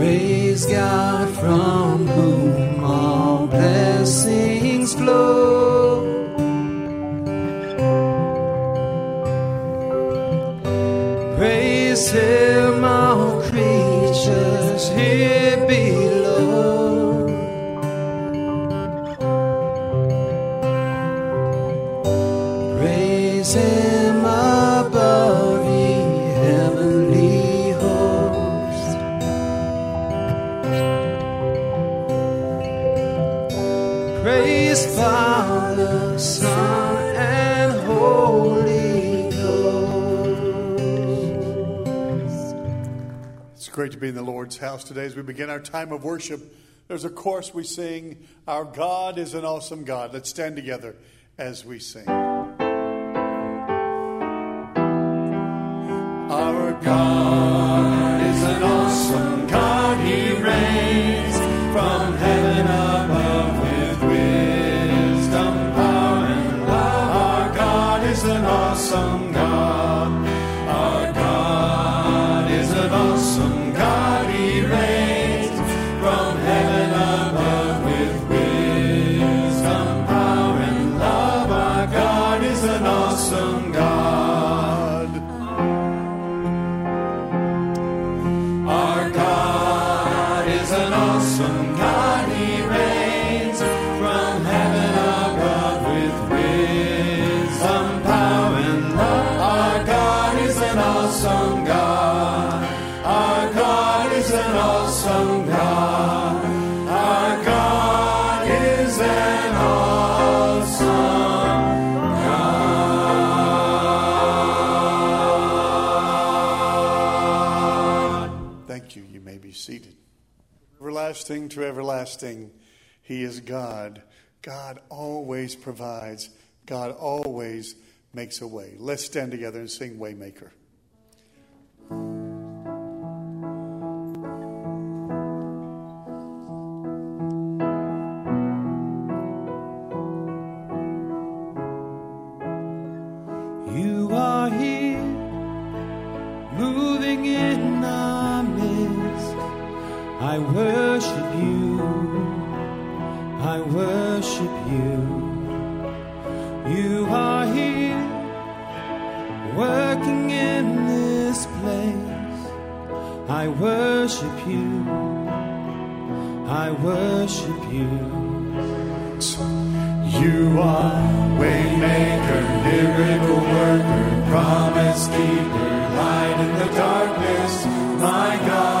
Praise God from whom today as we begin our time of worship. There's a chorus we sing, Our God is an awesome God. Let's stand together as we sing. Our God seated. Everlasting to everlasting, He is God. God always provides. God always makes a way. Let's stand together and sing Waymaker. I worship you, I worship you. You are here, working in this place. I worship you, I worship you. You are waymaker, miracle worker, promise keeper, light in the darkness. My God,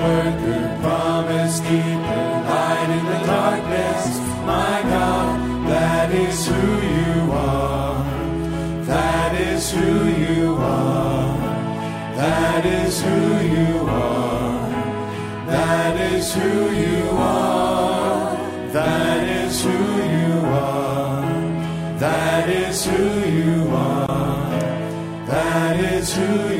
miracle worker, promise keeper, light in the darkness. My God, that is who you are. That is who you are. That is who you are. That is who you are. That is who you are. That is who you are. That is who you are.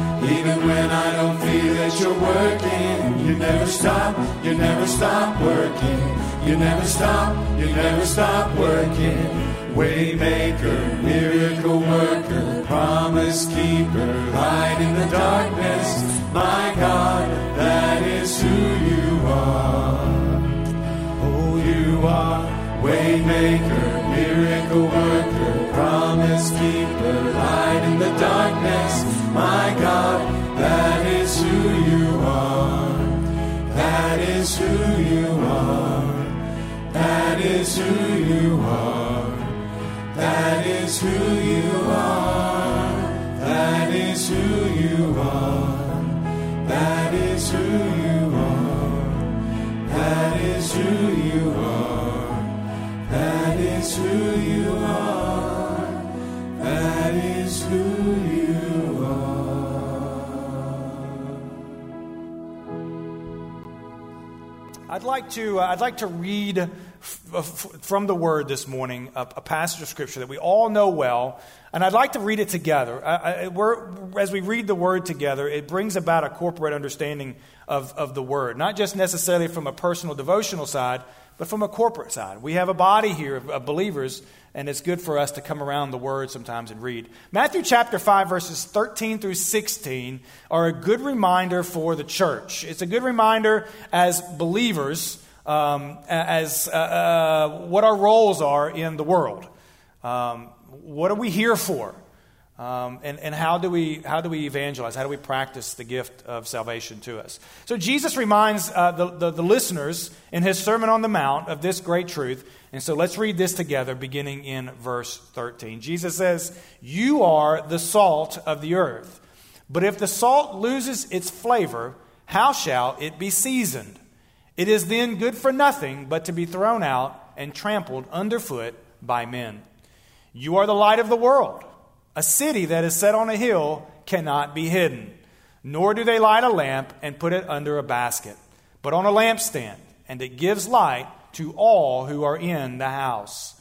Even when I don't feel that you're working, you never stop, you never stop working. You never stop, you never stop working. Waymaker, miracle worker, promise keeper, light in the darkness. My God, that is who you are. Oh, you are waymaker, miracle worker, promise keeper, light in the darkness. My God, that is who you are. That is who you are. That is who you are. That is who you are. I'd like to, uh, I'd like to read f- f- from the Word this morning a, a, passage of Scripture that we all know well, and I'd like to read it together. I, I, as we read the Word together, it brings about a corporate understanding of, of the Word, not just necessarily from a personal devotional side, but from a corporate side. We have a body here of, of believers, and it's good for us to come around the Word sometimes and read. Matthew chapter 5, verses 13 through 16 are a good reminder for the church. It's a good reminder as believers um, as uh, uh, what our roles are in the world. Um, what are we here for? Um, and, and how, do we, how do we evangelize? How do we practice the gift of salvation to us? So Jesus reminds uh, the, the, the, listeners in his Sermon on the Mount of this great truth. And so let's read this together, beginning in verse 13. Jesus says, You are the salt of the earth. But if the salt loses its flavor, how shall it be seasoned? It is then good for nothing but to be thrown out and trampled underfoot by men. You are the light of the world. A city that is set on a hill cannot be hidden. Nor do they light a lamp and put it under a basket, but on a lampstand, and it gives light to all who are in the house.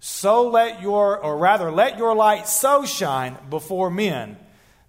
So let your, or rather, let your light so shine before men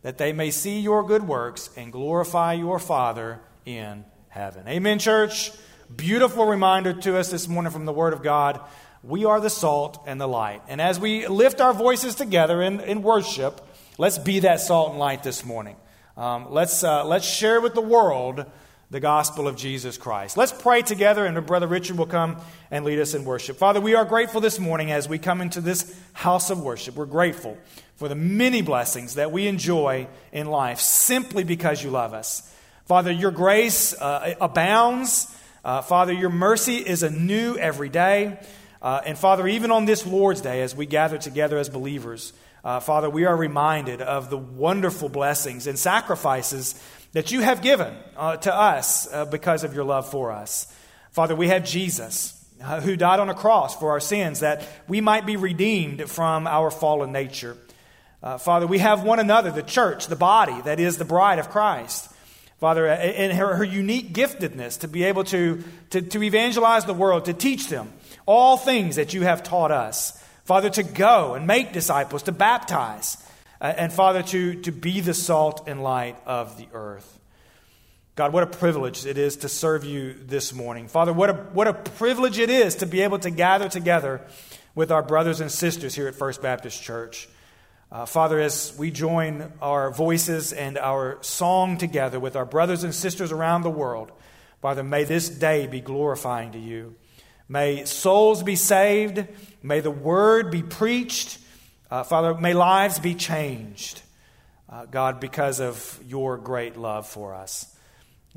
that they may see your good works and glorify your Father in heaven. Amen, church. Beautiful reminder to us this morning from the Word of God we are the salt and the light. And as we lift our voices together in, in worship, let's be that salt and light this morning. Um, let's, uh, let's share with the world the gospel of Jesus Christ. Let's pray together, and Brother Richard will come and lead us in worship. Father, we are grateful this morning as we come into this house of worship. We're grateful for the many blessings that we enjoy in life simply because you love us. Father, your grace uh, abounds. Uh, Father, your mercy is anew every day. Uh, and Father, even on this Lord's Day, as we gather together as believers, uh, Father, we are reminded of the wonderful blessings and sacrifices that you have given uh, to us uh, because of your love for us. Father, we have Jesus. Uh, who died on a cross for our sins that we might be redeemed from our fallen nature. Uh, Father, we have one another, the church, the body that is the bride of Christ. Father, in her, her unique giftedness to be able to, to, to evangelize the world, to teach them all things that you have taught us. Father, to go and make disciples, to baptize, uh, and Father, to, to be the salt and light of the earth. God, what a privilege it is to serve you this morning. Father, what a, what a privilege it is to be able to gather together with our brothers and sisters here at First Baptist Church. Uh, Father, as we join our voices and our song together with our brothers and sisters around the world, Father, may this day be glorifying to you. May souls be saved. May the word be preached. Uh, Father, may lives be changed, uh, God, because of your great love for us.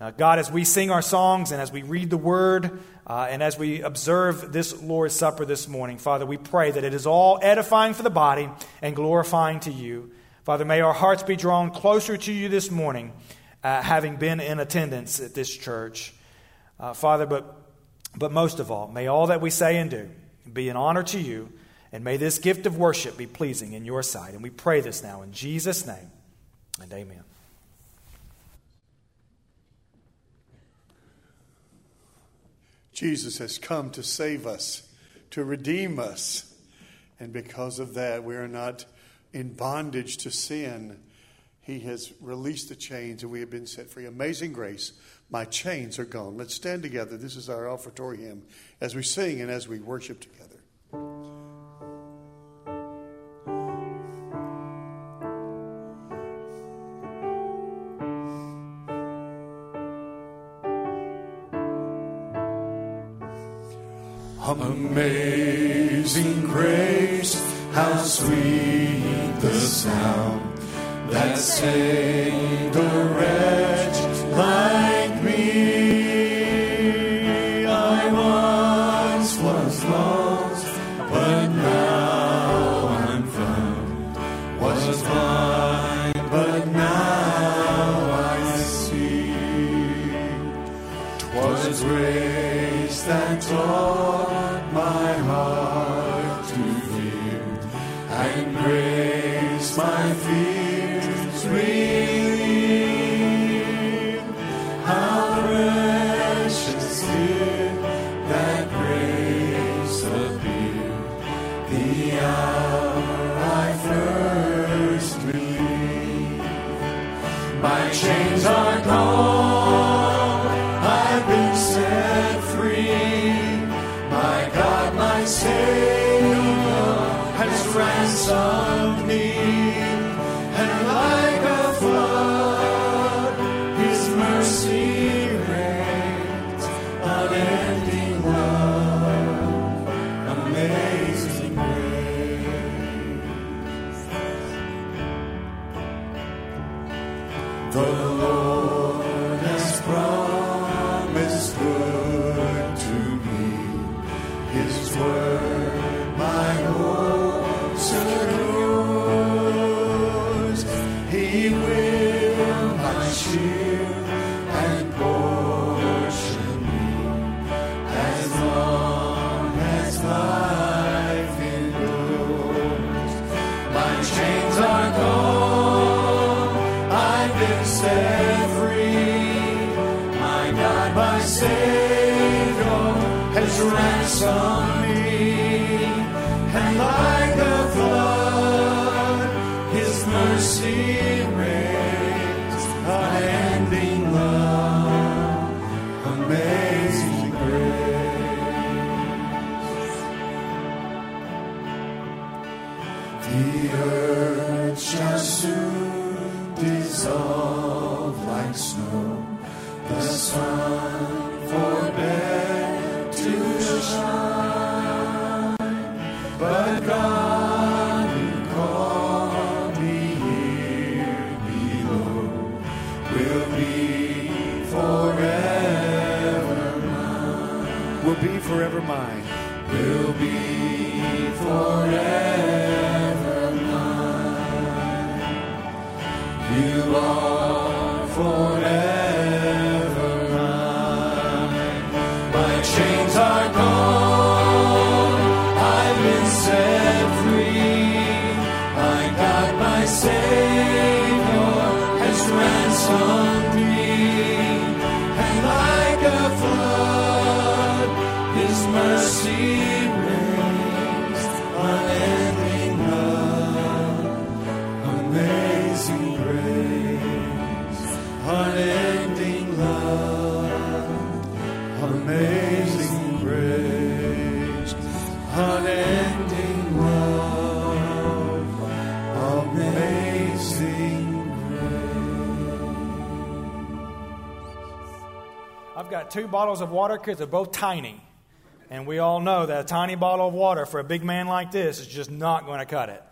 Uh, God, as we sing our songs and as we read the word uh, and as we observe this Lord's Supper this morning, Father, we pray that it is all edifying for the body and glorifying to you. Father, may our hearts be drawn closer to you this morning, uh, having been in attendance at this church. Uh, Father, but but most of all, may all that we say and do be an honor to you, and may this gift of worship be pleasing in your sight. And we pray this now in Jesus' name, and amen. Jesus has come to save us, to redeem us. And because of that, we are not in bondage to sin. He has released the chains and we have been set free. Amazing grace. My chains are gone. Let's stand together. This is our offertory hymn as we sing and as we worship together. Amazing grace, how sweet the sound that saved a wretch like me. Chains are gone, forever two bottles of water because they're both tiny. And we all know that a tiny bottle of water for a big man like this is just not going to cut it.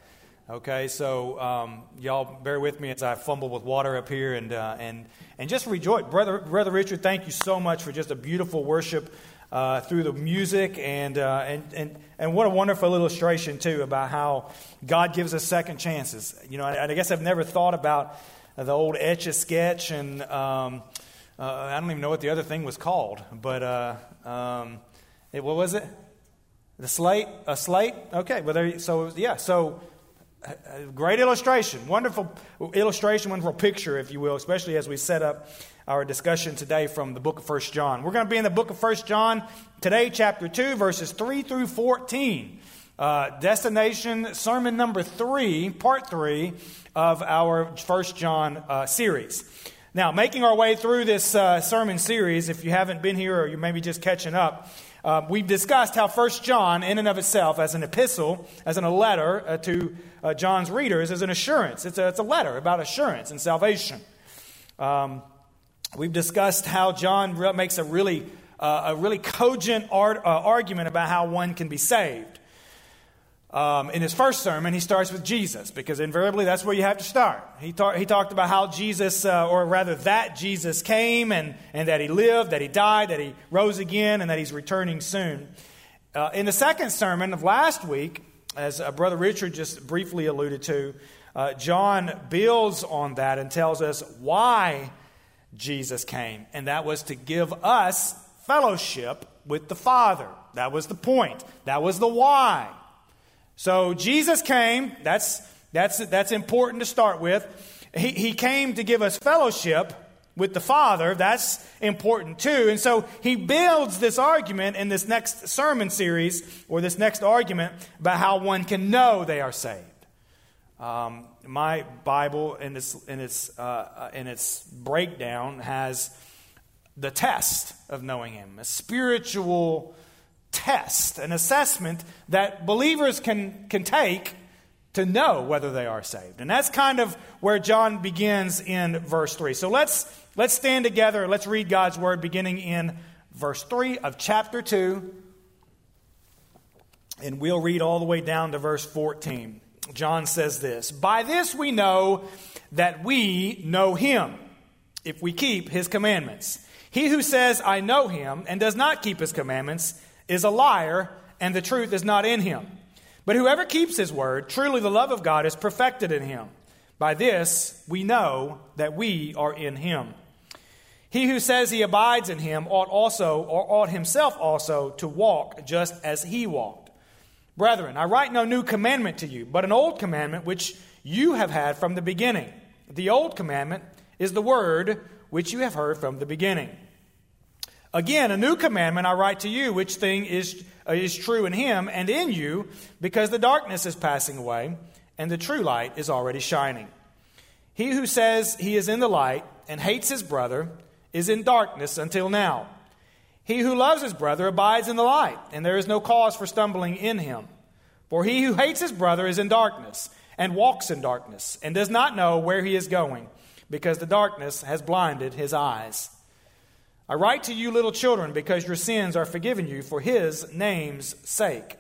Okay, so um, y'all bear with me as I fumble with water up here and, uh, and, and just rejoice. Brother, Brother Richard, thank you so much for just a beautiful worship uh, through the music. And, uh, and, and, and what a wonderful illustration, too, about how God gives us second chances. You know, I, I guess I've never thought about the old Etch a Sketch and. Um, I don't even know what the other thing was called, but uh, um, it, what was it? The slate? A slate? Okay, well, there, so yeah, so uh, great illustration, wonderful illustration, wonderful picture, if you will, especially as we set up our discussion today from the book of First John. We're going to be in the book of First John today, chapter 2, verses 3 through 14. Uh, destination sermon number three, part three of our First John uh, series. Now, making our way through this uh, sermon series, if you haven't been here or you're maybe just catching up, uh, we've discussed how First John, in and of itself, as an epistle, as in a letter uh, to uh, John's readers, is an assurance. It's a, it's a letter about assurance and salvation. Um, we've discussed how John re- makes a really, a really cogent art, argument about how one can be saved. Um, in his first sermon, he starts with Jesus because invariably that's where you have to start. He, ta- he talked about how Jesus, uh, or rather that Jesus came and, and that he lived, that he died, that he rose again, and that he's returning soon. Uh, in the second sermon of last week, as uh, Brother Richard just briefly alluded to, uh, John builds on that and tells us why Jesus came, and that was to give us fellowship with the Father. That was the point, that was the why. So Jesus came, that's, that's, that's important to start with. He, he came to give us fellowship with the Father. That's important too. And so he builds this argument in this next sermon series, or this next argument, about how one can know they are saved. Um, my Bible, in its, in, its, uh, in its breakdown, has the test of knowing Him, a spiritual test, an assessment that believers can, can take to know whether they are saved. And that's kind of where John begins in verse 3. So let's, let's stand together. Let's read God's word beginning in verse 3 of chapter 2. And we'll read all the way down to verse 14. John says this By this we know that we know him, if we keep his commandments. He who says, I know him, and does not keep his commandments, is a liar, and the truth is not in him. But whoever keeps his word, truly the love of God is perfected in him. By this we know that we are in him. He who says he abides in him ought also, or ought himself also, to walk just as he walked. Brethren, I write no new commandment to you, but an old commandment which you have had from the beginning. The old commandment is the word which you have heard from the beginning. Again, a new commandment I write to you, which thing is, uh, is true in him and in you, because the darkness is passing away and the true light is already shining. He who says he is in the light and hates his brother is in darkness until now. He who loves his brother abides in the light, and there is no cause for stumbling in him. For he who hates his brother is in darkness and walks in darkness and does not know where he is going, because the darkness has blinded his eyes. I write to you, little children, because your sins are forgiven you for his name's sake.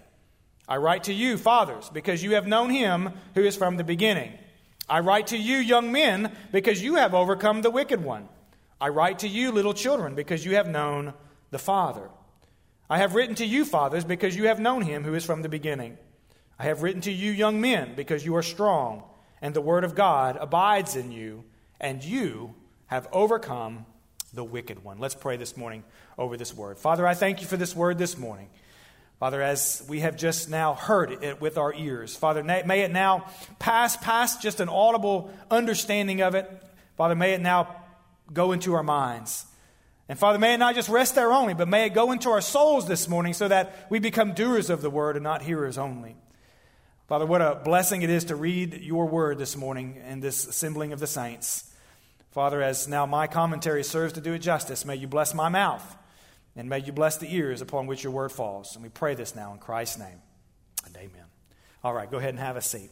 I write to you, fathers, because you have known him who is from the beginning. I write to you, young men, because you have overcome the wicked one. I write to you, little children, because you have known the Father. I have written to you, fathers, because you have known him who is from the beginning. I have written to you, young men, because you are strong, and the word of God abides in you, and you have overcome the wicked one. Let's pray this morning over this word. Father, I thank you for this word this morning. Father, as we have just now heard it with our ears, Father, may it now pass past just an audible understanding of it. Father, may it now go into our minds. And Father, may it not just rest there only, but may it go into our souls this morning so that we become doers of the word and not hearers only. Father, what a blessing it is to read your word this morning in this assembling of the saints. Father, as now my commentary serves to do it justice, may you bless my mouth and may you bless the ears upon which your word falls. And we pray this now in Christ's name. And amen. All right, go ahead and have a seat.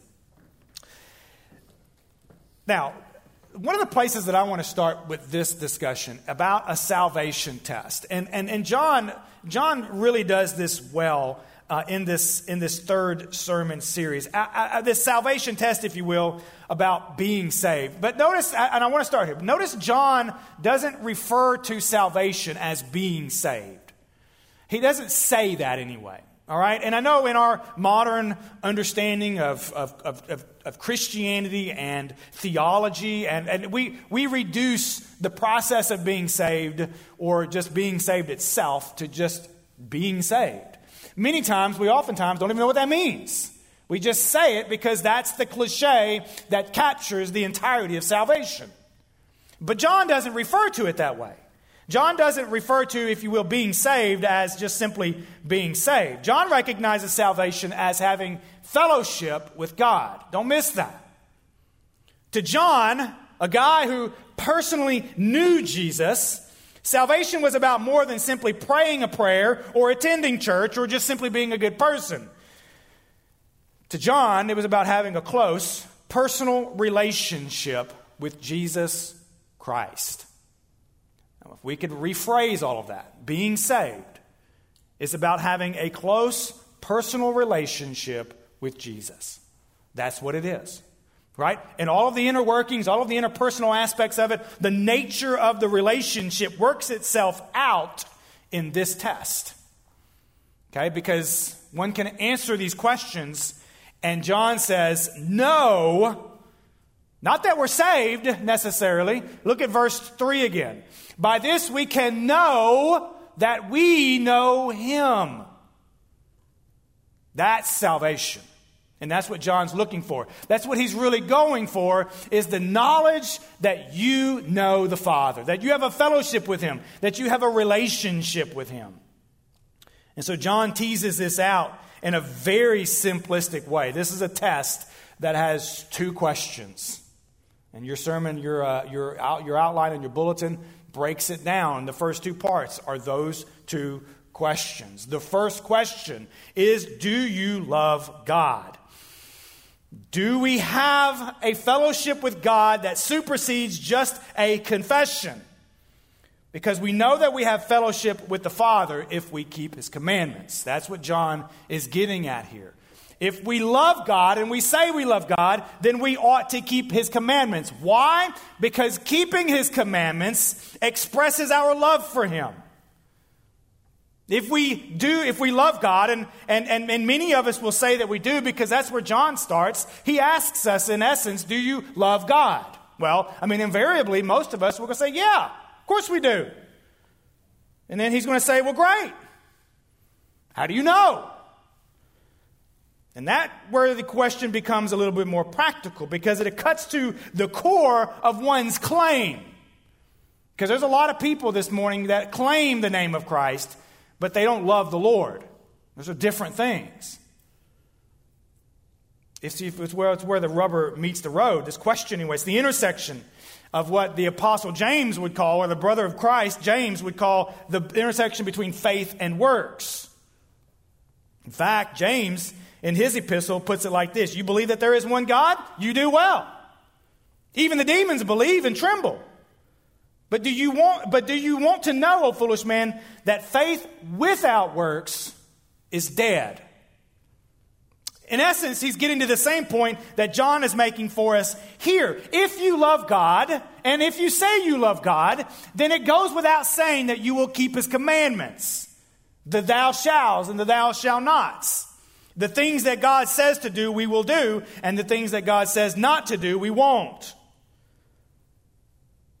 Now, one of the places that I want to start with this discussion about a salvation test, and, and, and John, John really does this well uh, in, this, in this third sermon series. Uh, uh, this salvation test, if you will, about being saved. But notice, and I want to start here. Notice John doesn't refer to salvation as being saved. He doesn't say that anyway. All right? And I know in our modern understanding of, of, of, of, Christianity and theology, and, and we, we reduce the process of being saved or just being saved itself to just being saved. Many times, we oftentimes don't even know what that means. We just say it because that's the cliche that captures the entirety of salvation. But John doesn't refer to it that way. John doesn't refer to, if you will, being saved as just simply being saved. John recognizes salvation as having fellowship with God. Don't miss that. To John, a guy who personally knew Jesus, salvation was about more than simply praying a prayer or attending church or just simply being a good person. To John, it was about having a close, personal relationship with Jesus Christ. Now, if we could rephrase all of that, being saved is about having a close, personal relationship with Jesus. That's what it is. Right? And all of the inner workings, all of the interpersonal aspects of it, the nature of the relationship works itself out in this test. Okay? Because one can answer these questions and John says, No, not that we're saved necessarily. Look at verse 3 again. By this we can know that we know him. That's salvation. And that's what John's looking for. That's what he's really going for is the knowledge that you know the Father, that you have a fellowship with him, that you have a relationship with him. And so John teases this out in a very simplistic way. This is a test that has two questions. And your sermon, your, uh, your, out, your outline and your bulletin breaks it down. The first two parts are those two questions. The first question is Do you love God? Do we have a fellowship with God that supersedes just a confession? Because we know that we have fellowship with the Father if we keep His commandments. That's what John is getting at here. If we love God and we say we love God, then we ought to keep His commandments. Why? Because keeping His commandments expresses our love for Him. If we do, if we love God, and, and, and, and many of us will say that we do because that's where John starts, he asks us, in essence, do you love God? Well, I mean, invariably, most of us will say, yeah, of course we do. And then he's going to say, Well, great. How do you know? And that where the question becomes a little bit more practical because it cuts to the core of one's claim. Because there's a lot of people this morning that claim the name of Christ, but they don't love the Lord. Those are different things. It's, it's, where, it's where the rubber meets the road. This question, anyway, it's the intersection of what the apostle James would call, or the brother of Christ, James, would call the intersection between faith and works. In fact, James, in his epistle, puts it like this You believe that there is one God? You do well. Even the demons believe and tremble. But do you want, but do you want to know, O foolish man, that faith without works is dead? In essence, he's getting to the same point that John is making for us here. If you love God, and if you say you love God, then it goes without saying that you will keep his commandments the thou shalls and the thou shall nots. The things that God says to do, we will do, and the things that God says not to do, we won't.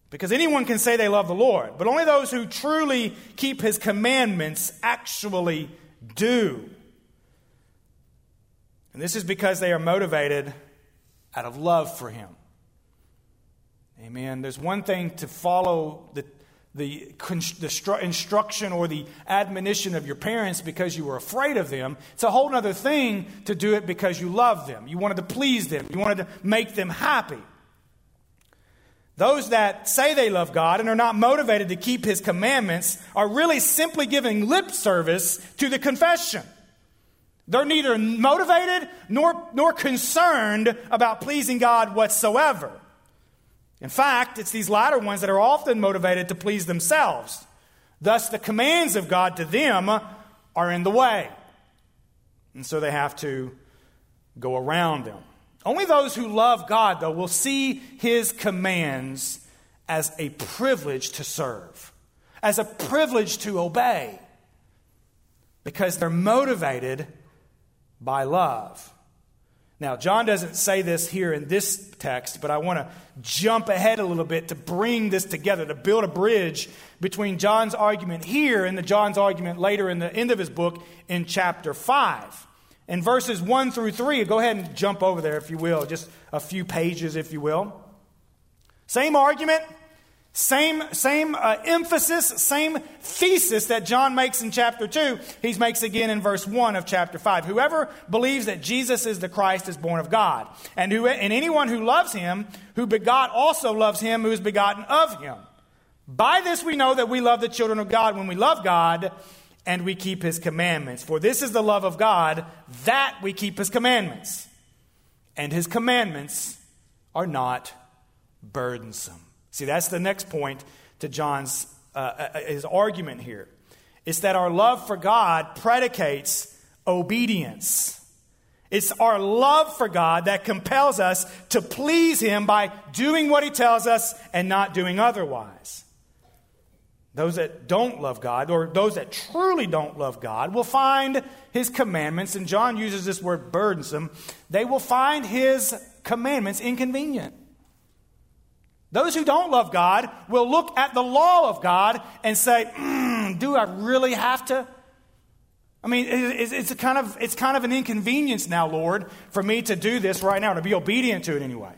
Because anyone can say they love the Lord, but only those who truly keep his commandments actually do. And this is because they are motivated out of love for Him. Amen. There's one thing to follow the, the, the instruction or the admonition of your parents because you were afraid of them. It's a whole other thing to do it because you love them. You wanted to please them, you wanted to make them happy. Those that say they love God and are not motivated to keep His commandments are really simply giving lip service to the confession. They're neither motivated nor, nor concerned about pleasing God whatsoever. In fact, it's these latter ones that are often motivated to please themselves. Thus, the commands of God to them are in the way. And so they have to go around them. Only those who love God, though, will see his commands as a privilege to serve, as a privilege to obey, because they're motivated by love. Now, John doesn't say this here in this text, but I want to jump ahead a little bit to bring this together, to build a bridge between John's argument here and the John's argument later in the end of his book in chapter 5. In verses 1 through 3, go ahead and jump over there, if you will, just a few pages, if you will. Same argument, Same, same uh, emphasis, same thesis that John makes in chapter 2, he makes again in verse 1 of chapter 5. Whoever believes that Jesus is the Christ is born of God. And, who, and anyone who loves him, who begot, also loves him who is begotten of him. By this we know that we love the children of God when we love God and we keep his commandments. For this is the love of God, that we keep his commandments. And his commandments are not burdensome. See, that's the next point to John's uh, uh, his argument here. It's that our love for God predicates obedience. It's our love for God that compels us to please Him by doing what He tells us and not doing otherwise. Those that don't love God, or those that truly don't love God, will find His commandments, and John uses this word burdensome, they will find His commandments inconvenient. Those who don't love God will look at the law of God and say, mm, Do I really have to? I mean, it's, kind of, it's kind of an inconvenience now, Lord, for me to do this right now, to be obedient to it anyway.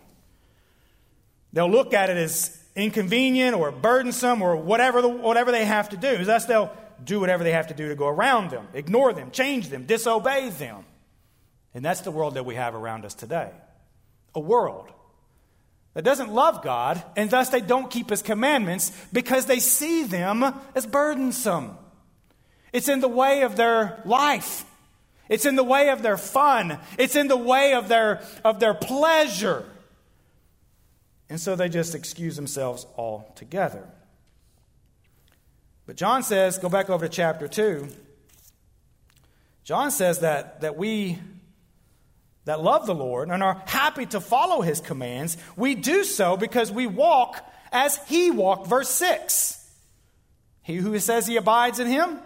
They'll look at it as inconvenient or burdensome or whatever, the, whatever they have to do. Thus, they'll do whatever they have to do to go around them, ignore them, change them, disobey them. And that's the world that we have around us today a world that doesn't love God, and thus they don't keep His commandments because they see them as burdensome. It's in the way of their life. It's in the way of their fun. It's in the way of their, of their pleasure. And so they just excuse themselves altogether. But John says, go back over to chapter 2. John says that, that we that love the Lord and are happy to follow his commands, we do so because we walk as he walked. Verse 6. He who says he abides in him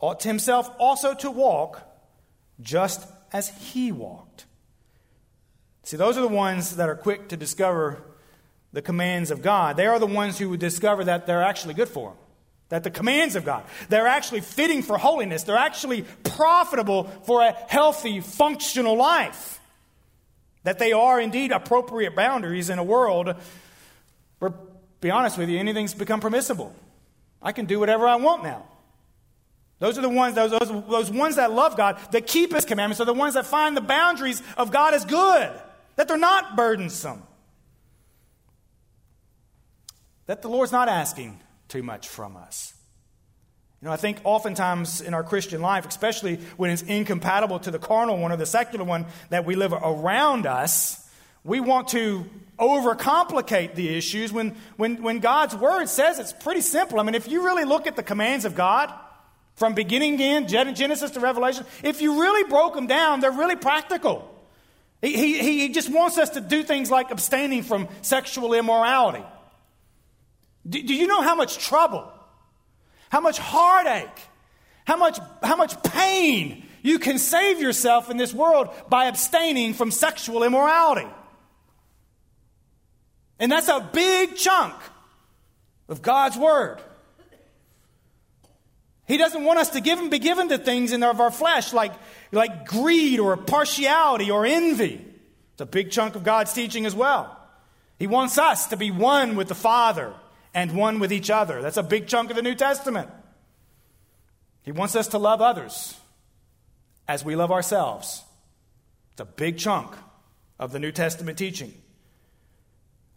ought himself also to walk just as he walked. See, those are the ones that are quick to discover the commands of God. They are the ones who would discover that they're actually good for them that the commands of God, they're actually fitting for holiness. They're actually profitable for a healthy, functional life. That they are indeed appropriate boundaries in a world where, be honest with you, anything's become permissible. I can do whatever I want now. Those are the ones, those, those, those ones that love God, that keep His commandments, are the ones that find the boundaries of God as good, that they're not burdensome. That the Lord's not asking too much from us. You know, I think oftentimes in our Christian life, especially when it's incompatible to the carnal one or the secular one that we live around us, we want to overcomplicate the issues when, when, when God's word says it's pretty simple. I mean, if you really look at the commands of God from beginning in Genesis to Revelation, if you really broke them down, they're really practical. He, he, he just wants us to do things like abstaining from sexual immorality. Do, do you know how much trouble, how much heartache, how much, how much pain you can save yourself in this world by abstaining from sexual immorality? And that's a big chunk of God's Word. He doesn't want us to give and be given to things in of our flesh like, like greed or partiality or envy. It's a big chunk of God's teaching as well. He wants us to be one with the Father and one with each other. That's a big chunk of the New Testament. He wants us to love others as we love ourselves. It's a big chunk of the New Testament teaching.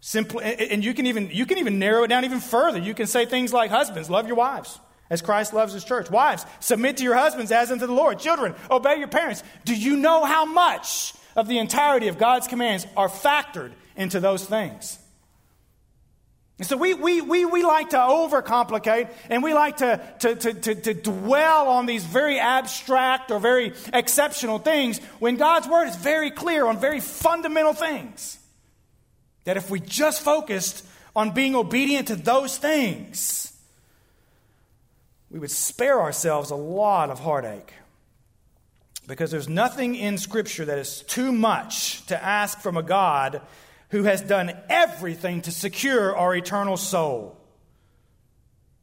Simply, and you can even you can even narrow it down even further. You can say things like, "Husbands, love your wives as Christ loves His church. Wives, submit to your husbands as unto the Lord. Children, obey your parents." Do you know how much of the entirety of God's commands are factored into those things? And so we, we, we, we like to overcomplicate and we like to, to, to, to, to dwell on these very abstract or very exceptional things when God's word is very clear on very fundamental things. That if we just focused on being obedient to those things, we would spare ourselves a lot of heartache. Because there's nothing in Scripture that is too much to ask from a God who has done everything to secure our eternal soul.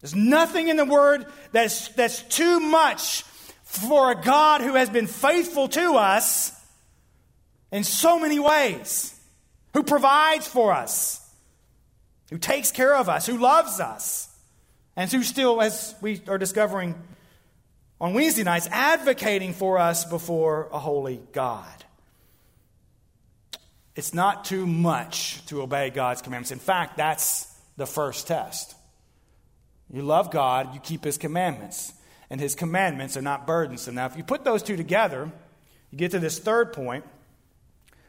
There's nothing in the Word that's, that's too much for a God who has been faithful to us in so many ways, who provides for us, who takes care of us, who loves us, and who still, as we are discovering on Wednesday nights, advocating for us before a holy God. It's not too much to obey God's commandments. In fact, that's the first test. You love God, you keep His commandments, and His commandments are not burdensome. Now, if you put those two together, you get to this third point,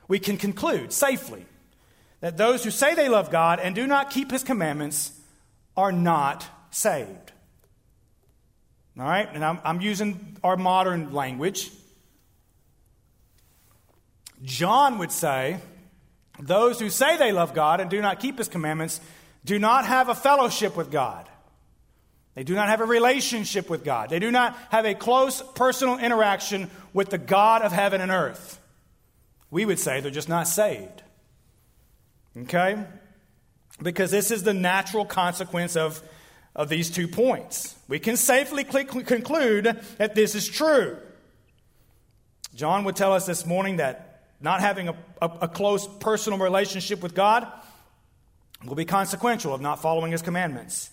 we can conclude safely that those who say they love God and do not keep His commandments are not saved. All right? And I'm, I'm using our modern language. John would say, those who say they love God and do not keep his commandments do not have a fellowship with God. They do not have a relationship with God. They do not have a close personal interaction with the God of heaven and earth. We would say they're just not saved. Okay? Because this is the natural consequence of, of these two points. We can safely conclude that this is true. John would tell us this morning that not having a, a, a close personal relationship with God will be consequential of not following his commandments.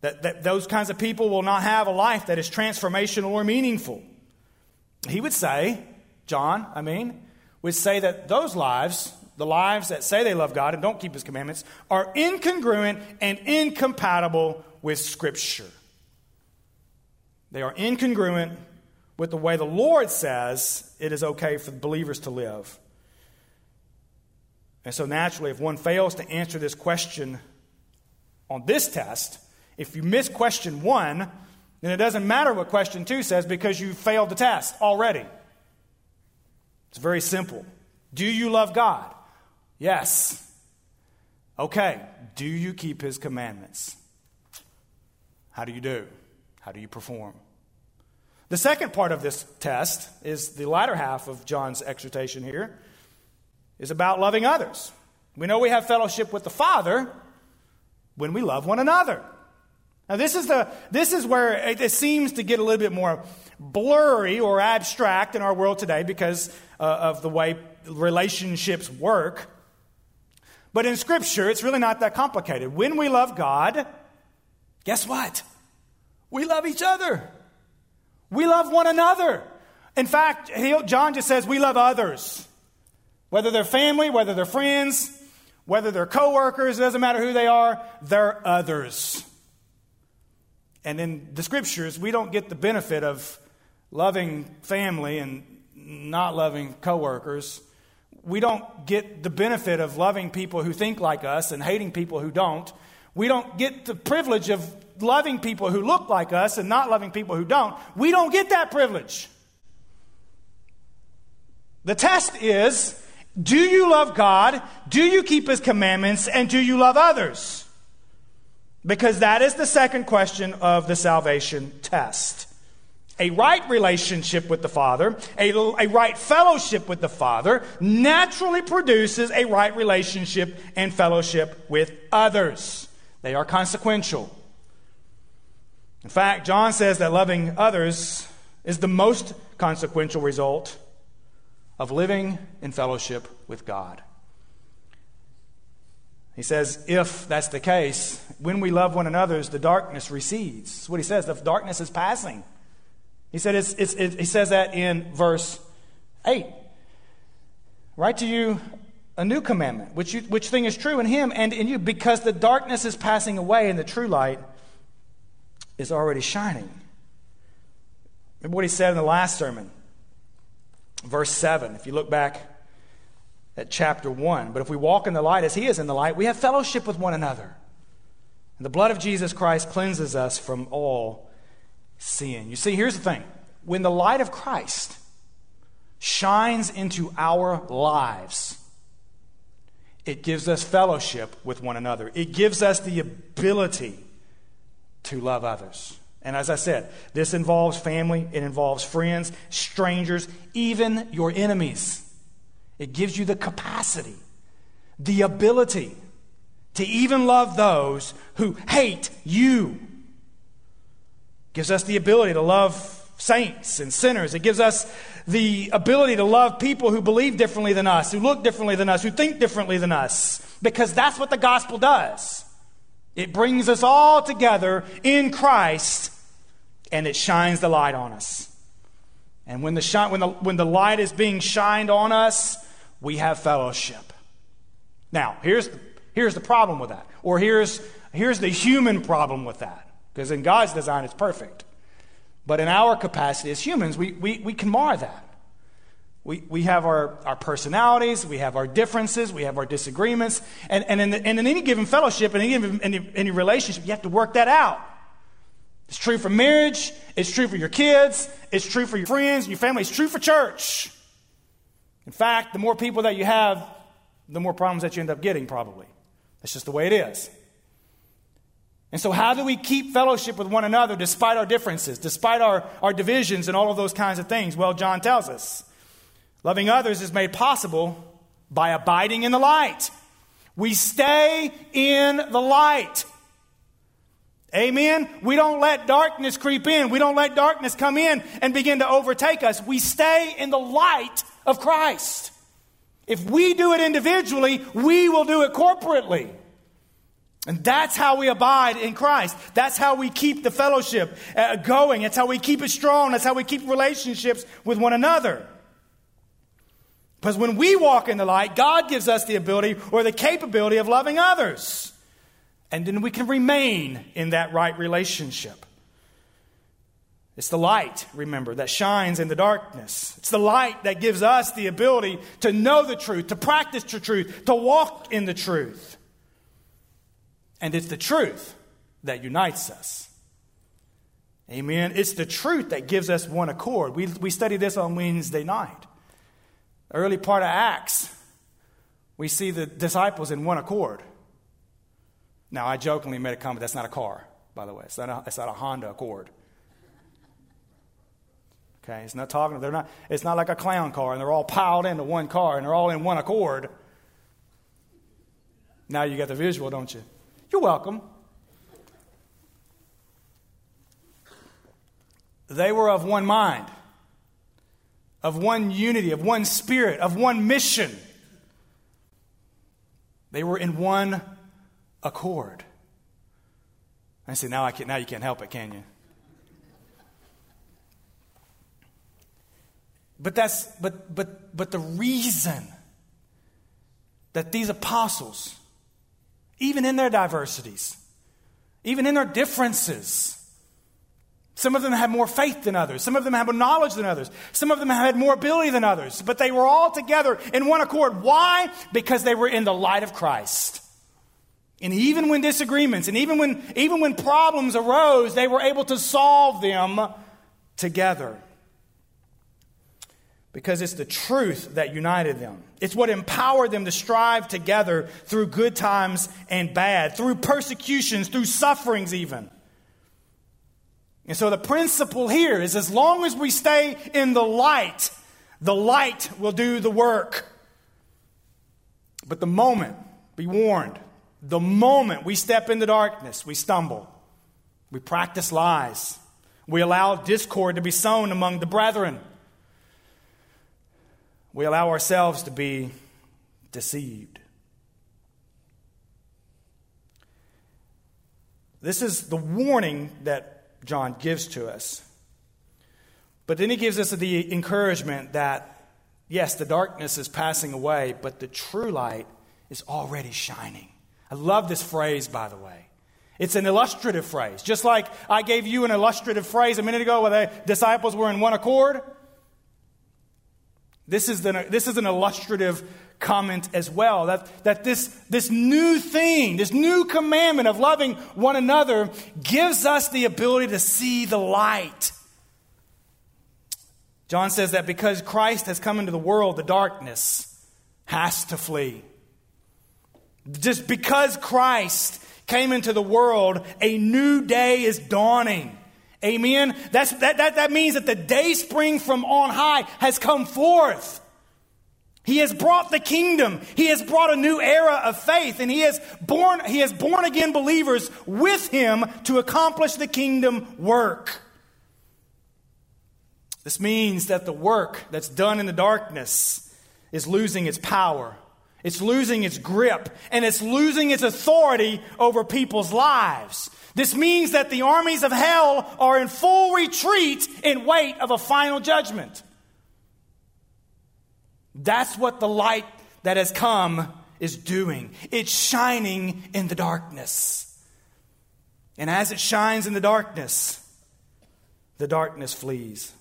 That, that those kinds of people will not have a life that is transformational or meaningful. He would say, John, I mean, would say that those lives, the lives that say they love God and don't keep his commandments, are incongruent and incompatible with Scripture. They are incongruent with the way the Lord says it is okay for believers to live. And so, naturally, if one fails to answer this question on this test, if you miss question one, then it doesn't matter what question two says because you failed the test already. It's very simple. Do you love God? Yes. Okay. Do you keep his commandments? How do you do? How do you perform? The second part of this test is the latter half of John's exhortation here is about loving others. We know we have fellowship with the Father when we love one another. Now this is the this is where it, it seems to get a little bit more blurry or abstract in our world today because uh, of the way relationships work. But in Scripture, it's really not that complicated. When we love God, guess what? We love each other. We love one another. In fact, John just says we love others. Whether they're family, whether they're friends, whether they're coworkers, it doesn't matter who they are, they're others. And in the scriptures, we don't get the benefit of loving family and not loving coworkers. We don't get the benefit of loving people who think like us and hating people who don't. We don't get the privilege of loving people who look like us and not loving people who don't. We don't get that privilege. The test is do you love God? Do you keep His commandments? And do you love others? Because that is the second question of the salvation test. A right relationship with the Father, a, a right fellowship with the Father, naturally produces a right relationship and fellowship with others. They are consequential. In fact, John says that loving others is the most consequential result of living in fellowship with God. He says, if that's the case, when we love one another, the darkness recedes. That's what he says. The darkness is passing. He said it's, it's, it, he says that in verse 8. Write to you a new commandment, which, you, which thing is true in him and in you, because the darkness is passing away and the true light is already shining. Remember what he said in the last sermon, verse 7. If you look back at chapter 1, but if we walk in the light as he is in the light, we have fellowship with one another. And the blood of Jesus Christ cleanses us from all sin. You see, here's the thing when the light of Christ shines into our lives, it gives us fellowship with one another. It gives us the ability to love others. And as I said, this involves family, it involves friends, strangers, even your enemies. It gives you the capacity, the ability to even love those who hate you. Gives us the ability to love saints and sinners. It gives us the ability to love people who believe differently than us, who look differently than us, who think differently than us. because that's what the gospel does. It brings us all together in Christ and it shines the light on us. And when the, when, the, when the light is being shined on us, we have fellowship. Now, here's, here's the problem with that. Or here's, here's the human problem with that. Because in God's design, it's perfect. But in our capacity as humans, we, we, we can mar that. We, we have our, our personalities, we have our differences, we have our disagreements. And, and, in, the, and in any given fellowship, in any, any, any relationship, you have to work that out. It's true for marriage, it's true for your kids, it's true for your friends, your family, it's true for church. In fact, the more people that you have, the more problems that you end up getting, probably. That's just the way it is. And so, how do we keep fellowship with one another despite our differences, despite our, our divisions, and all of those kinds of things? Well, John tells us loving others is made possible by abiding in the light. We stay in the light. Amen. We don't let darkness creep in. We don't let darkness come in and begin to overtake us. We stay in the light of Christ. If we do it individually, we will do it corporately. And that's how we abide in Christ. That's how we keep the fellowship uh, going. That's how we keep it strong. That's how we keep relationships with one another. Because when we walk in the light, God gives us the ability or the capability of loving others. And then we can remain in that right relationship. It's the light, remember, that shines in the darkness. It's the light that gives us the ability to know the truth, to practice the truth, to walk in the truth. And it's the truth that unites us. Amen. It's the truth that gives us one accord. We, we studied this on Wednesday night. Early part of Acts, we see the disciples in one accord. Now, I jokingly made a comment that's not a car, by the way. It's not a, it's not a Honda Accord. Okay, it's not talking, they're not, it's not like a clown car and they're all piled into one car and they're all in one accord. Now you got the visual, don't you? You're welcome. They were of one mind, of one unity, of one spirit, of one mission. They were in one accord. I say, now, I can, now you can't help it, can you? But that's but but but the reason that these apostles, even in their diversities, even in their differences, some of them had more faith than others. Some of them had more knowledge than others. Some of them had more ability than others. But they were all together in one accord. Why? Because they were in the light of Christ. And even when disagreements and even when, even when problems arose, they were able to solve them together because it's the truth that united them. It's what empowered them to strive together through good times and bad, through persecutions, through sufferings, even. And so the principle here is as long as we stay in the light, the light will do the work. But the moment, be warned, the moment we step into darkness, we stumble. We practice lies. We allow discord to be sown among the brethren we allow ourselves to be deceived. This is the warning that John gives to us. But then he gives us the encouragement that, yes, the darkness is passing away, but the true light is already shining. I love this phrase, by the way. It's an illustrative phrase. Just like I gave you an illustrative phrase a minute ago where the disciples were in one accord. This is, the, this is an illustrative comment as well that, that this, this new thing, this new commandment of loving one another, gives us the ability to see the light. John says that because Christ has come into the world, the darkness has to flee. Just because Christ came into the world, a new day is dawning. Amen. That's, that, that, that means that the day spring from on high has come forth. He has brought the kingdom. He has brought a new era of faith, and he has born, he has born again believers with him to accomplish the kingdom work. This means that the work that's done in the darkness is losing its power. It's losing its grip and it's losing its authority over people's lives. This means that the armies of hell are in full retreat in wait of a final judgment. That's what the light that has come is doing. It's shining in the darkness. And as it shines in the darkness, the darkness flees.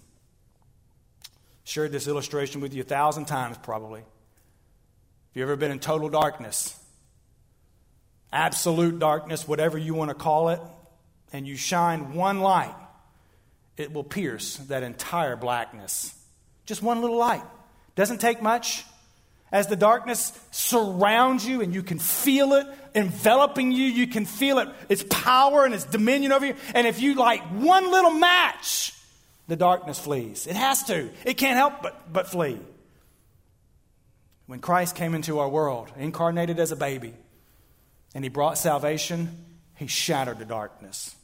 Shared this illustration with you a thousand times, probably. Have you ever been in total darkness? Absolute darkness, whatever you want to call it, and you shine one light, it will pierce that entire blackness. Just one little light. Doesn't take much. As the darkness surrounds you and you can feel it enveloping you, you can feel it, its power and its dominion over you. And if you light one little match, the darkness flees. It has to. It can't help but, but flee. When Christ came into our world, incarnated as a baby, and he brought salvation, he shattered the darkness.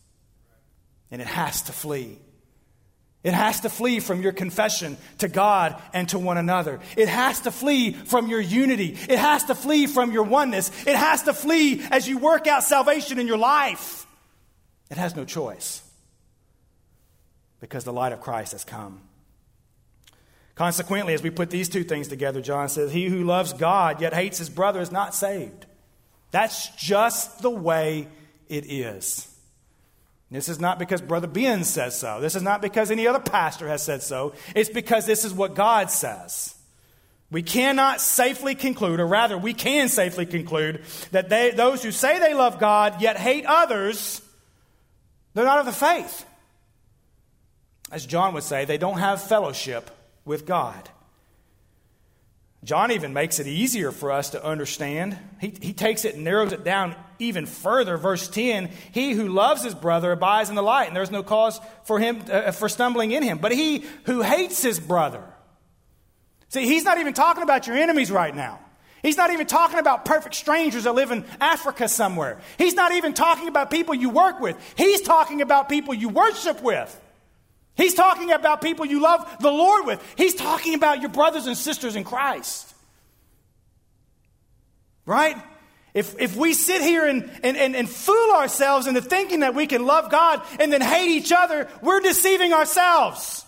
And it has to flee. It has to flee from your confession to God and to one another. It has to flee from your unity. It has to flee from your oneness. It has to flee as you work out salvation in your life. It has no choice because the light of Christ has come. Consequently, as we put these two things together, John says, He who loves God yet hates his brother is not saved. That's just the way it is. This is not because Brother Ben says so. This is not because any other pastor has said so. It's because this is what God says. We cannot safely conclude, or rather, we can safely conclude, that they, those who say they love God yet hate others, they're not of the faith. As John would say, they don't have fellowship with God. John even makes it easier for us to understand. He, he takes it and narrows it down even further. Verse 10 He who loves his brother abides in the light, and there's no cause for him uh, for stumbling in him. But he who hates his brother, see, he's not even talking about your enemies right now. He's not even talking about perfect strangers that live in Africa somewhere. He's not even talking about people you work with. He's talking about people you worship with. He's talking about people you love the Lord with. He's talking about your brothers and sisters in Christ. Right? If, if we sit here and, and, and, and fool ourselves into thinking that we can love God and then hate each other, we're deceiving ourselves.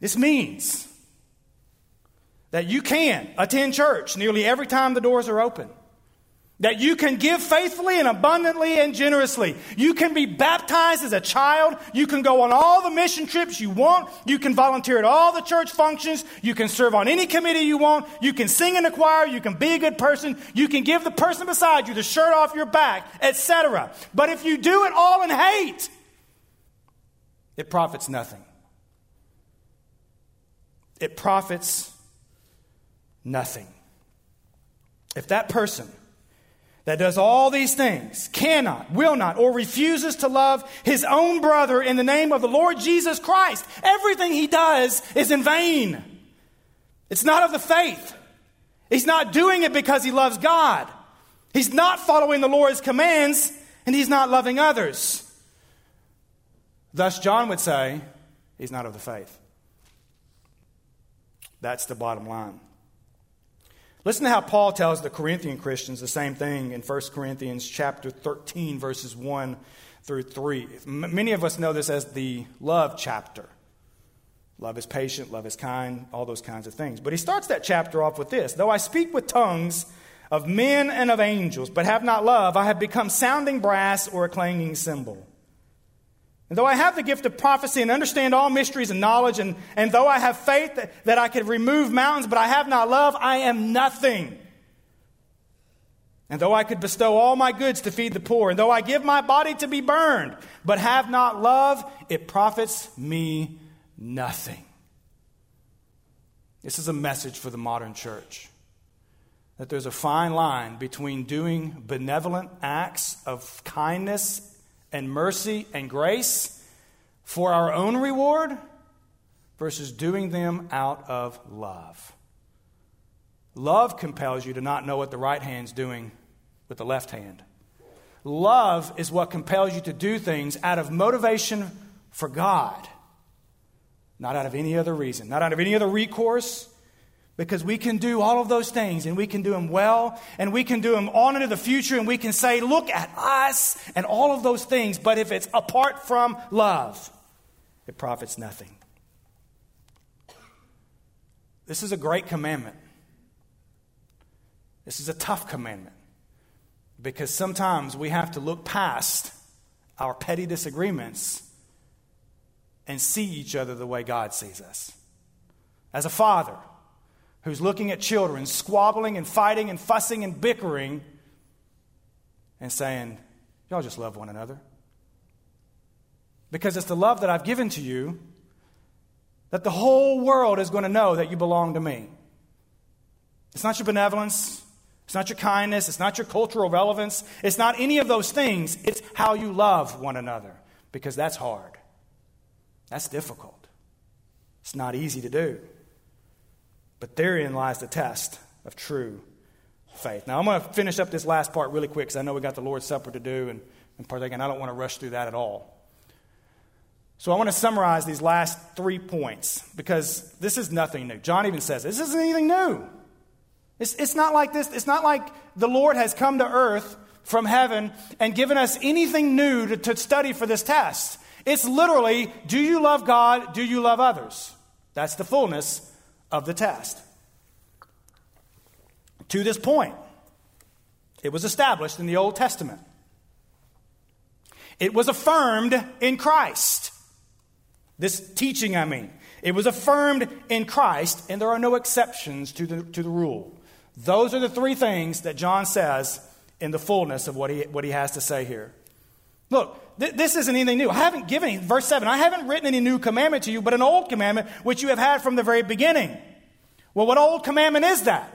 This means that you can attend church nearly every time the doors are open. That you can give faithfully and abundantly and generously. You can be baptized as a child. You can go on all the mission trips you want. You can volunteer at all the church functions. You can serve on any committee you want. You can sing in the choir. You can be a good person. You can give the person beside you the shirt off your back, etc. But if you do it all in hate, it profits nothing. It profits nothing. If that person that does all these things cannot, will not, or refuses to love his own brother in the name of the Lord Jesus Christ, everything he does is in vain. It's not of the faith. He's not doing it because he loves God. He's not following the Lord's commands, and he's not loving others. Thus, John would say, he's not of the faith. That's the bottom line. Listen to how Paul tells the Corinthian Christians the same thing in 1 Corinthians chapter 13 verses 1 through 3. Many of us know this as the love chapter. Love is patient, love is kind, all those kinds of things. But he starts that chapter off with this Though I speak with tongues of men and of angels, but have not love, I have become sounding brass or a clanging cymbal. And though I have the gift of prophecy and understand all mysteries and knowledge, and, and though I have faith that, that I could remove mountains, but I have not love, I am nothing. And though I could bestow all my goods to feed the poor, and though I give my body to be burned, but have not love, it profits me nothing. This is a message for the modern church that there's a fine line between doing benevolent acts of kindness and mercy and grace for our own reward versus doing them out of love. Love compels you to not know what the right hand's doing with the left hand. Love is what compels you to do things out of motivation for God, not out of any other reason, not out of any other recourse, Because we can do all of those things and we can do them well and we can do them on into the future and we can say, look at us and all of those things. But if it's apart from love, it profits nothing. This is a great commandment. This is a tough commandment because sometimes we have to look past our petty disagreements and see each other the way God sees us. As a father who's looking at children squabbling and fighting and fussing and bickering and saying, Y'all just love one another. Because it's the love that I've given to you that the whole world is going to know that you belong to me. It's not your benevolence. It's not your kindness. It's not your cultural relevance. It's not any of those things. It's how you love one another because that's hard. That's difficult. It's not easy to do. But therein lies the test of true faith. Now, I'm going to finish up this last part really quick because I know we got the Lord's Supper to do and, and partake, and I don't want to rush through that at all. So I want to summarize these last three points because this is nothing new. John even says this isn't anything new. It's, it's not like this. It's not like the Lord has come to earth from heaven and given us anything new to, to study for this test. It's literally do you love God? Do you love others? That's the fullness of the test. To this point, it was established in the Old Testament. It was affirmed in Christ. This teaching, I mean. It was affirmed in Christ, and there are no exceptions to the, to the rule. Those are the three things that John says in the fullness of what he, what he has to say here. Look, th- this isn't anything new. I haven't given any, verse 7, I haven't written any new commandment to you, but an old commandment which you have had from the very beginning. Well, what old commandment is that?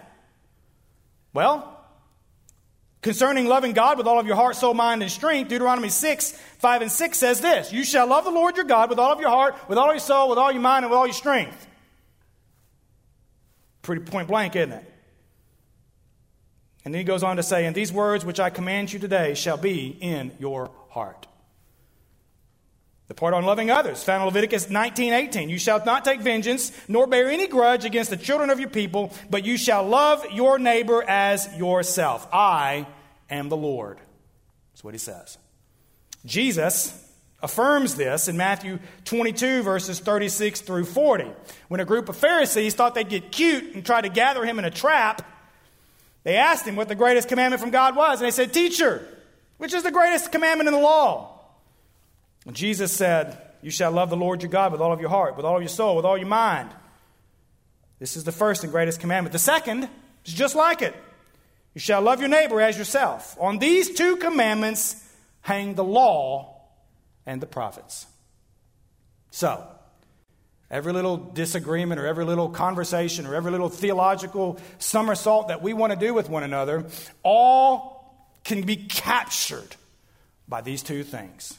Well, concerning loving God with all of your heart, soul, mind, and strength, Deuteronomy 6, 5 and 6 says this You shall love the Lord your God with all of your heart, with all your soul, with all your mind, and with all your strength. Pretty point blank, isn't it? And then he goes on to say, And these words which I command you today shall be in your heart. The part on loving others, found in Leviticus 19 18. You shall not take vengeance, nor bear any grudge against the children of your people, but you shall love your neighbor as yourself. I am the Lord. That's what he says. Jesus affirms this in Matthew 22, verses 36 through 40. When a group of Pharisees thought they'd get cute and try to gather him in a trap, they asked him what the greatest commandment from God was, and they said, Teacher, which is the greatest commandment in the law? Jesus said, You shall love the Lord your God with all of your heart, with all of your soul, with all your mind. This is the first and greatest commandment. The second is just like it. You shall love your neighbor as yourself. On these two commandments hang the law and the prophets. So, Every little disagreement or every little conversation or every little theological somersault that we want to do with one another, all can be captured by these two things.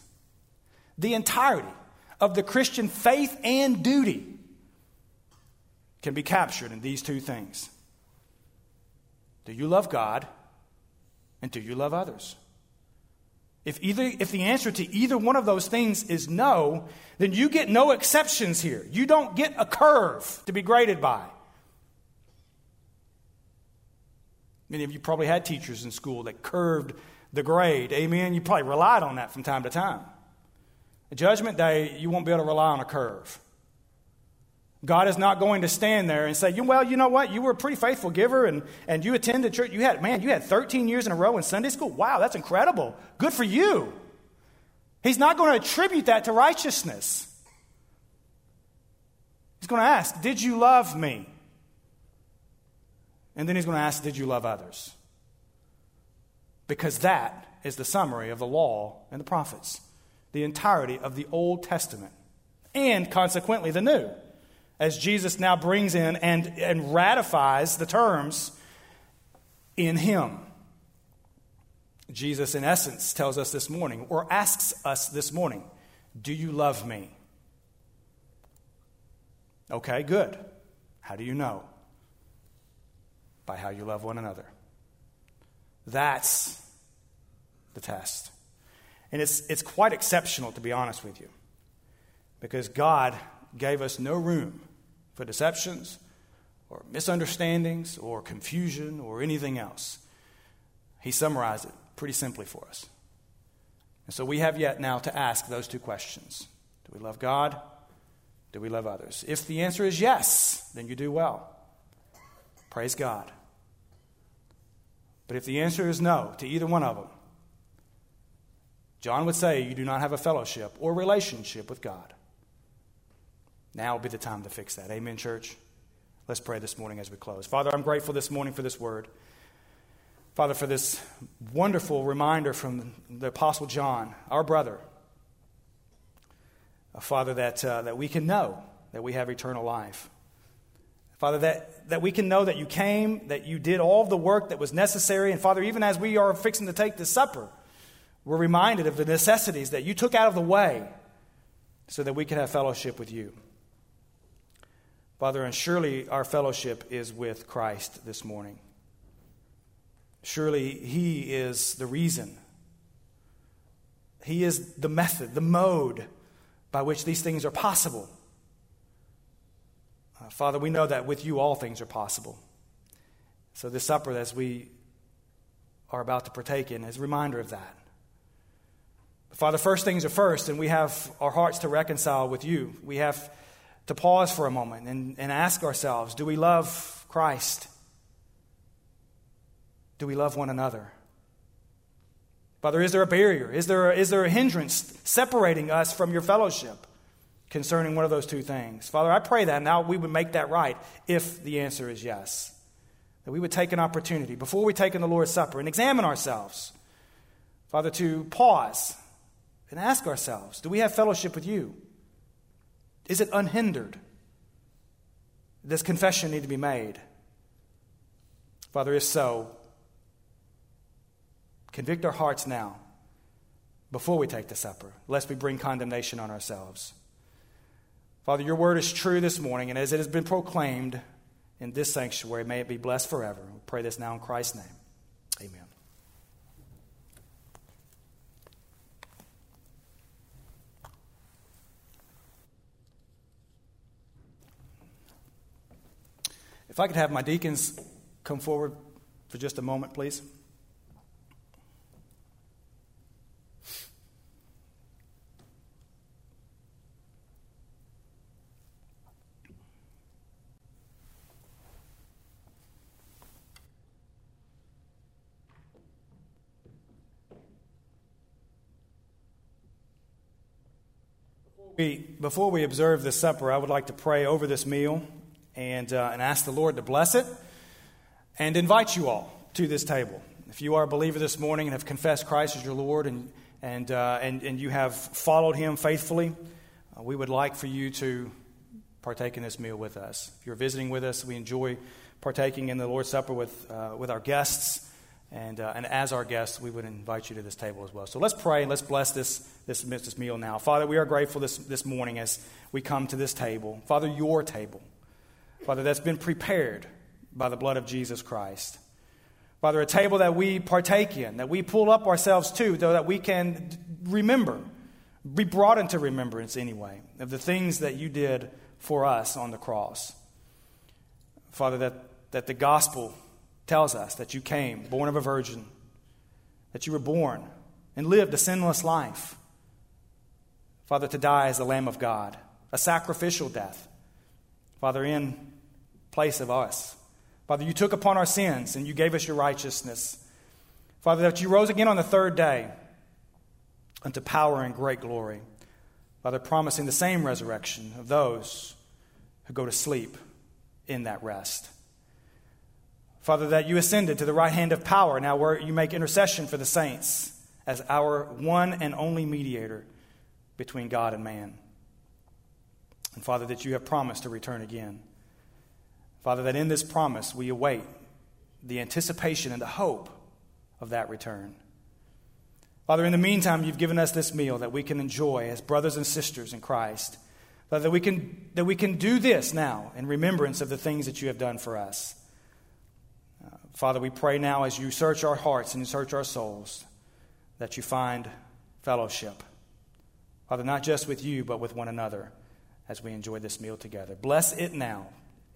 The entirety of the Christian faith and duty can be captured in these two things. Do you love God and do you love others? If, either, if the answer to either one of those things is no, then you get no exceptions here. You don't get a curve to be graded by. Many of you probably had teachers in school that curved the grade. Amen. You probably relied on that from time to time. Judgment Day, you won't be able to rely on a curve. God is not going to stand there and say, well, you know what? You were a pretty faithful giver and, and you attended church. You had, man, you had 13 years in a row in Sunday school. Wow, that's incredible. Good for you. He's not going to attribute that to righteousness. He's going to ask, Did you love me? And then he's going to ask, Did you love others? Because that is the summary of the law and the prophets, the entirety of the Old Testament, and consequently the New as Jesus now brings in and, and ratifies the terms in Him. Jesus, in essence, tells us this morning, or asks us this morning, Do you love me? Okay, good. How do you know? By how you love one another. That's the test. And it's, it's quite exceptional, to be honest with you, because God gave us no room for deceptions or misunderstandings or confusion or anything else. He summarized it pretty simply for us. And so we have yet now to ask those two questions Do we love God? Do we love others? If the answer is yes, then you do well. Praise God. But if the answer is no to either one of them, John would say you do not have a fellowship or relationship with God. Now would be the time to fix that. Amen, church? Let's pray this morning as we close. Father, I'm grateful this morning for this word. Father, for this wonderful reminder from the Apostle John, our brother. Father, that, uh, that we can know that we have eternal life. Father, that, that we can know that you came, that you did all the work that was necessary. And Father, even as we are fixing to take the supper, we're reminded of the necessities that you took out of the way so that we can have fellowship with you. Father, and surely our fellowship is with Christ this morning. Surely He is the reason. He is the method, the mode by which these things are possible. Uh, Father, we know that with you all things are possible. So, this supper, as we are about to partake in, is a reminder of that. Father, first things are first, and we have our hearts to reconcile with you. We have to pause for a moment and, and ask ourselves do we love Christ? Do we love one another? Father, is there a barrier? Is there a, is there a hindrance separating us from your fellowship concerning one of those two things? Father, I pray that now we would make that right if the answer is yes. That we would take an opportunity before we take in the Lord's Supper and examine ourselves. Father, to pause and ask ourselves do we have fellowship with you? Is it unhindered? Does confession need to be made? Father, if so, convict our hearts now before we take the supper, lest we bring condemnation on ourselves. Father, your word is true this morning, and as it has been proclaimed in this sanctuary, may it be blessed forever. We pray this now in Christ's name. Amen. If I could have my deacons come forward for just a moment, please. Before we observe the supper, I would like to pray over this meal and, uh, and ask the Lord to bless it and invite you all to this table. If you are a believer this morning and have confessed Christ as your Lord and, and, uh, and, and you have followed him faithfully, uh, we would like for you to partake in this meal with us. If you're visiting with us, we enjoy partaking in the Lord's Supper with, uh, with our guests. And, uh, and as our guests, we would invite you to this table as well. So let's pray and let's bless this, this, this meal now. Father, we are grateful this, this morning as we come to this table. Father, your table. Father, that's been prepared by the blood of Jesus Christ. Father, a table that we partake in, that we pull up ourselves to, so that we can remember, be brought into remembrance anyway, of the things that you did for us on the cross. Father, that, that the gospel tells us that you came, born of a virgin, that you were born and lived a sinless life. Father, to die as the Lamb of God, a sacrificial death. Father, in place of us. Father, you took upon our sins and you gave us your righteousness. Father, that you rose again on the third day unto power and great glory. Father, promising the same resurrection of those who go to sleep in that rest. Father, that you ascended to the right hand of power, now where you make intercession for the saints as our one and only mediator between God and man. And Father, that you have promised to return again. Father, that in this promise we await the anticipation and the hope of that return. Father, in the meantime, you've given us this meal that we can enjoy as brothers and sisters in Christ. Father, that we can, that we can do this now in remembrance of the things that you have done for us. Uh, Father, we pray now as you search our hearts and you search our souls that you find fellowship. Father, not just with you, but with one another as we enjoy this meal together. Bless it now.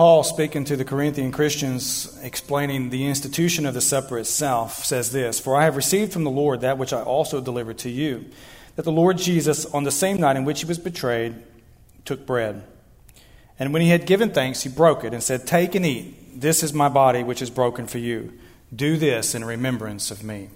Paul, speaking to the Corinthian Christians, explaining the institution of the supper itself, says this For I have received from the Lord that which I also delivered to you, that the Lord Jesus, on the same night in which he was betrayed, took bread. And when he had given thanks, he broke it and said, Take and eat. This is my body, which is broken for you. Do this in remembrance of me.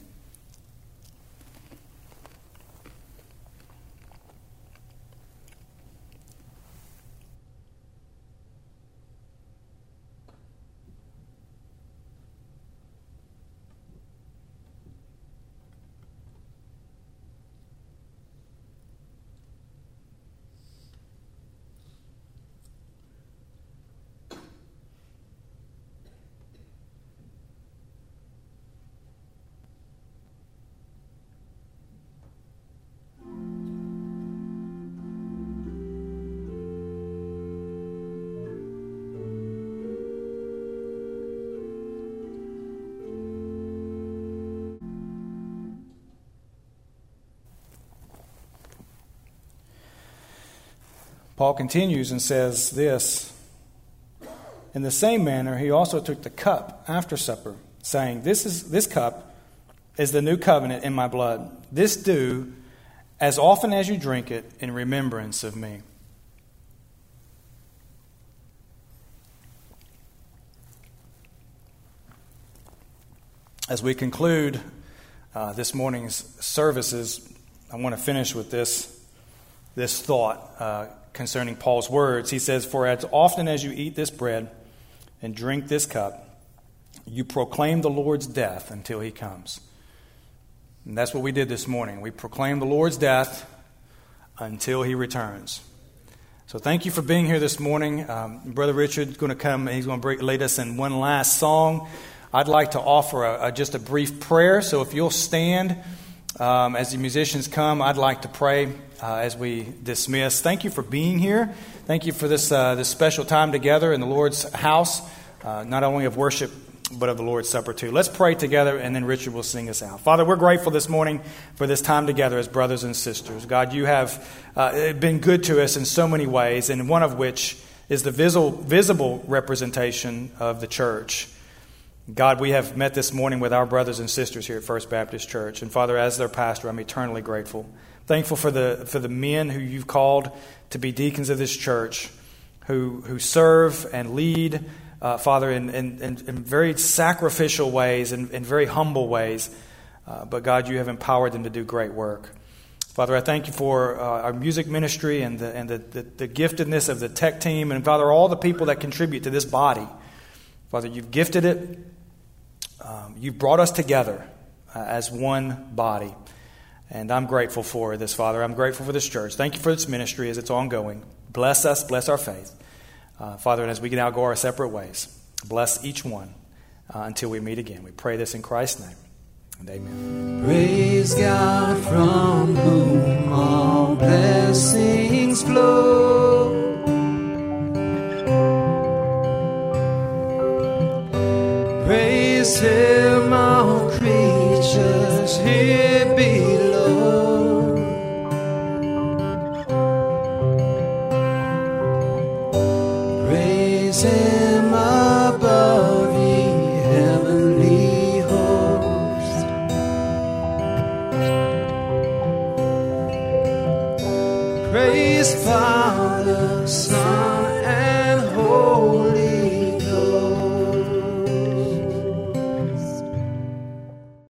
Paul continues and says this In the same manner, he also took the cup after supper, saying, This, is, this cup is the new covenant in my blood. This do as often as you drink it in remembrance of me. As we conclude uh, this morning's services, I want to finish with this, this thought. Uh, concerning Paul's words. He says, For as often as you eat this bread and drink this cup, you proclaim the Lord's death until he comes. And that's what we did this morning. We proclaim the Lord's death until he returns. So thank you for being here this morning. Um, Brother Richard's going to come. And he's going to lead us in one last song. I'd like to offer a, a, just a brief prayer. So if you'll stand um, as the musicians come, I'd like to pray uh, as we dismiss. Thank you for being here. Thank you for this, uh, this special time together in the Lord's house, uh, not only of worship, but of the Lord's Supper too. Let's pray together, and then Richard will sing us out. Father, we're grateful this morning for this time together as brothers and sisters. God, you have uh, been good to us in so many ways, and one of which is the visible, visible representation of the church. God, we have met this morning with our brothers and sisters here at First Baptist Church. And Father, as their pastor, I'm eternally grateful. Thankful for the, for the men who you've called to be deacons of this church, who, who serve and lead, uh, Father, in, in, in, very sacrificial ways and in, very humble ways. Uh, but God, you have empowered them to do great work. Father, I thank you for uh, our music ministry and, the, and the, the, the, giftedness of the tech team, and Father, all the people that contribute to this body. Father, you've gifted it, um, you've brought us together uh, as one body. And I'm grateful for this, Father. I'm grateful for this church. Thank you for this ministry as it's ongoing. Bless us, bless our faith. Uh, Father, and as we can now go our separate ways, bless each one uh, until we meet again. We pray this in Christ's name. And amen. Praise God from whom all blessings flow. Him,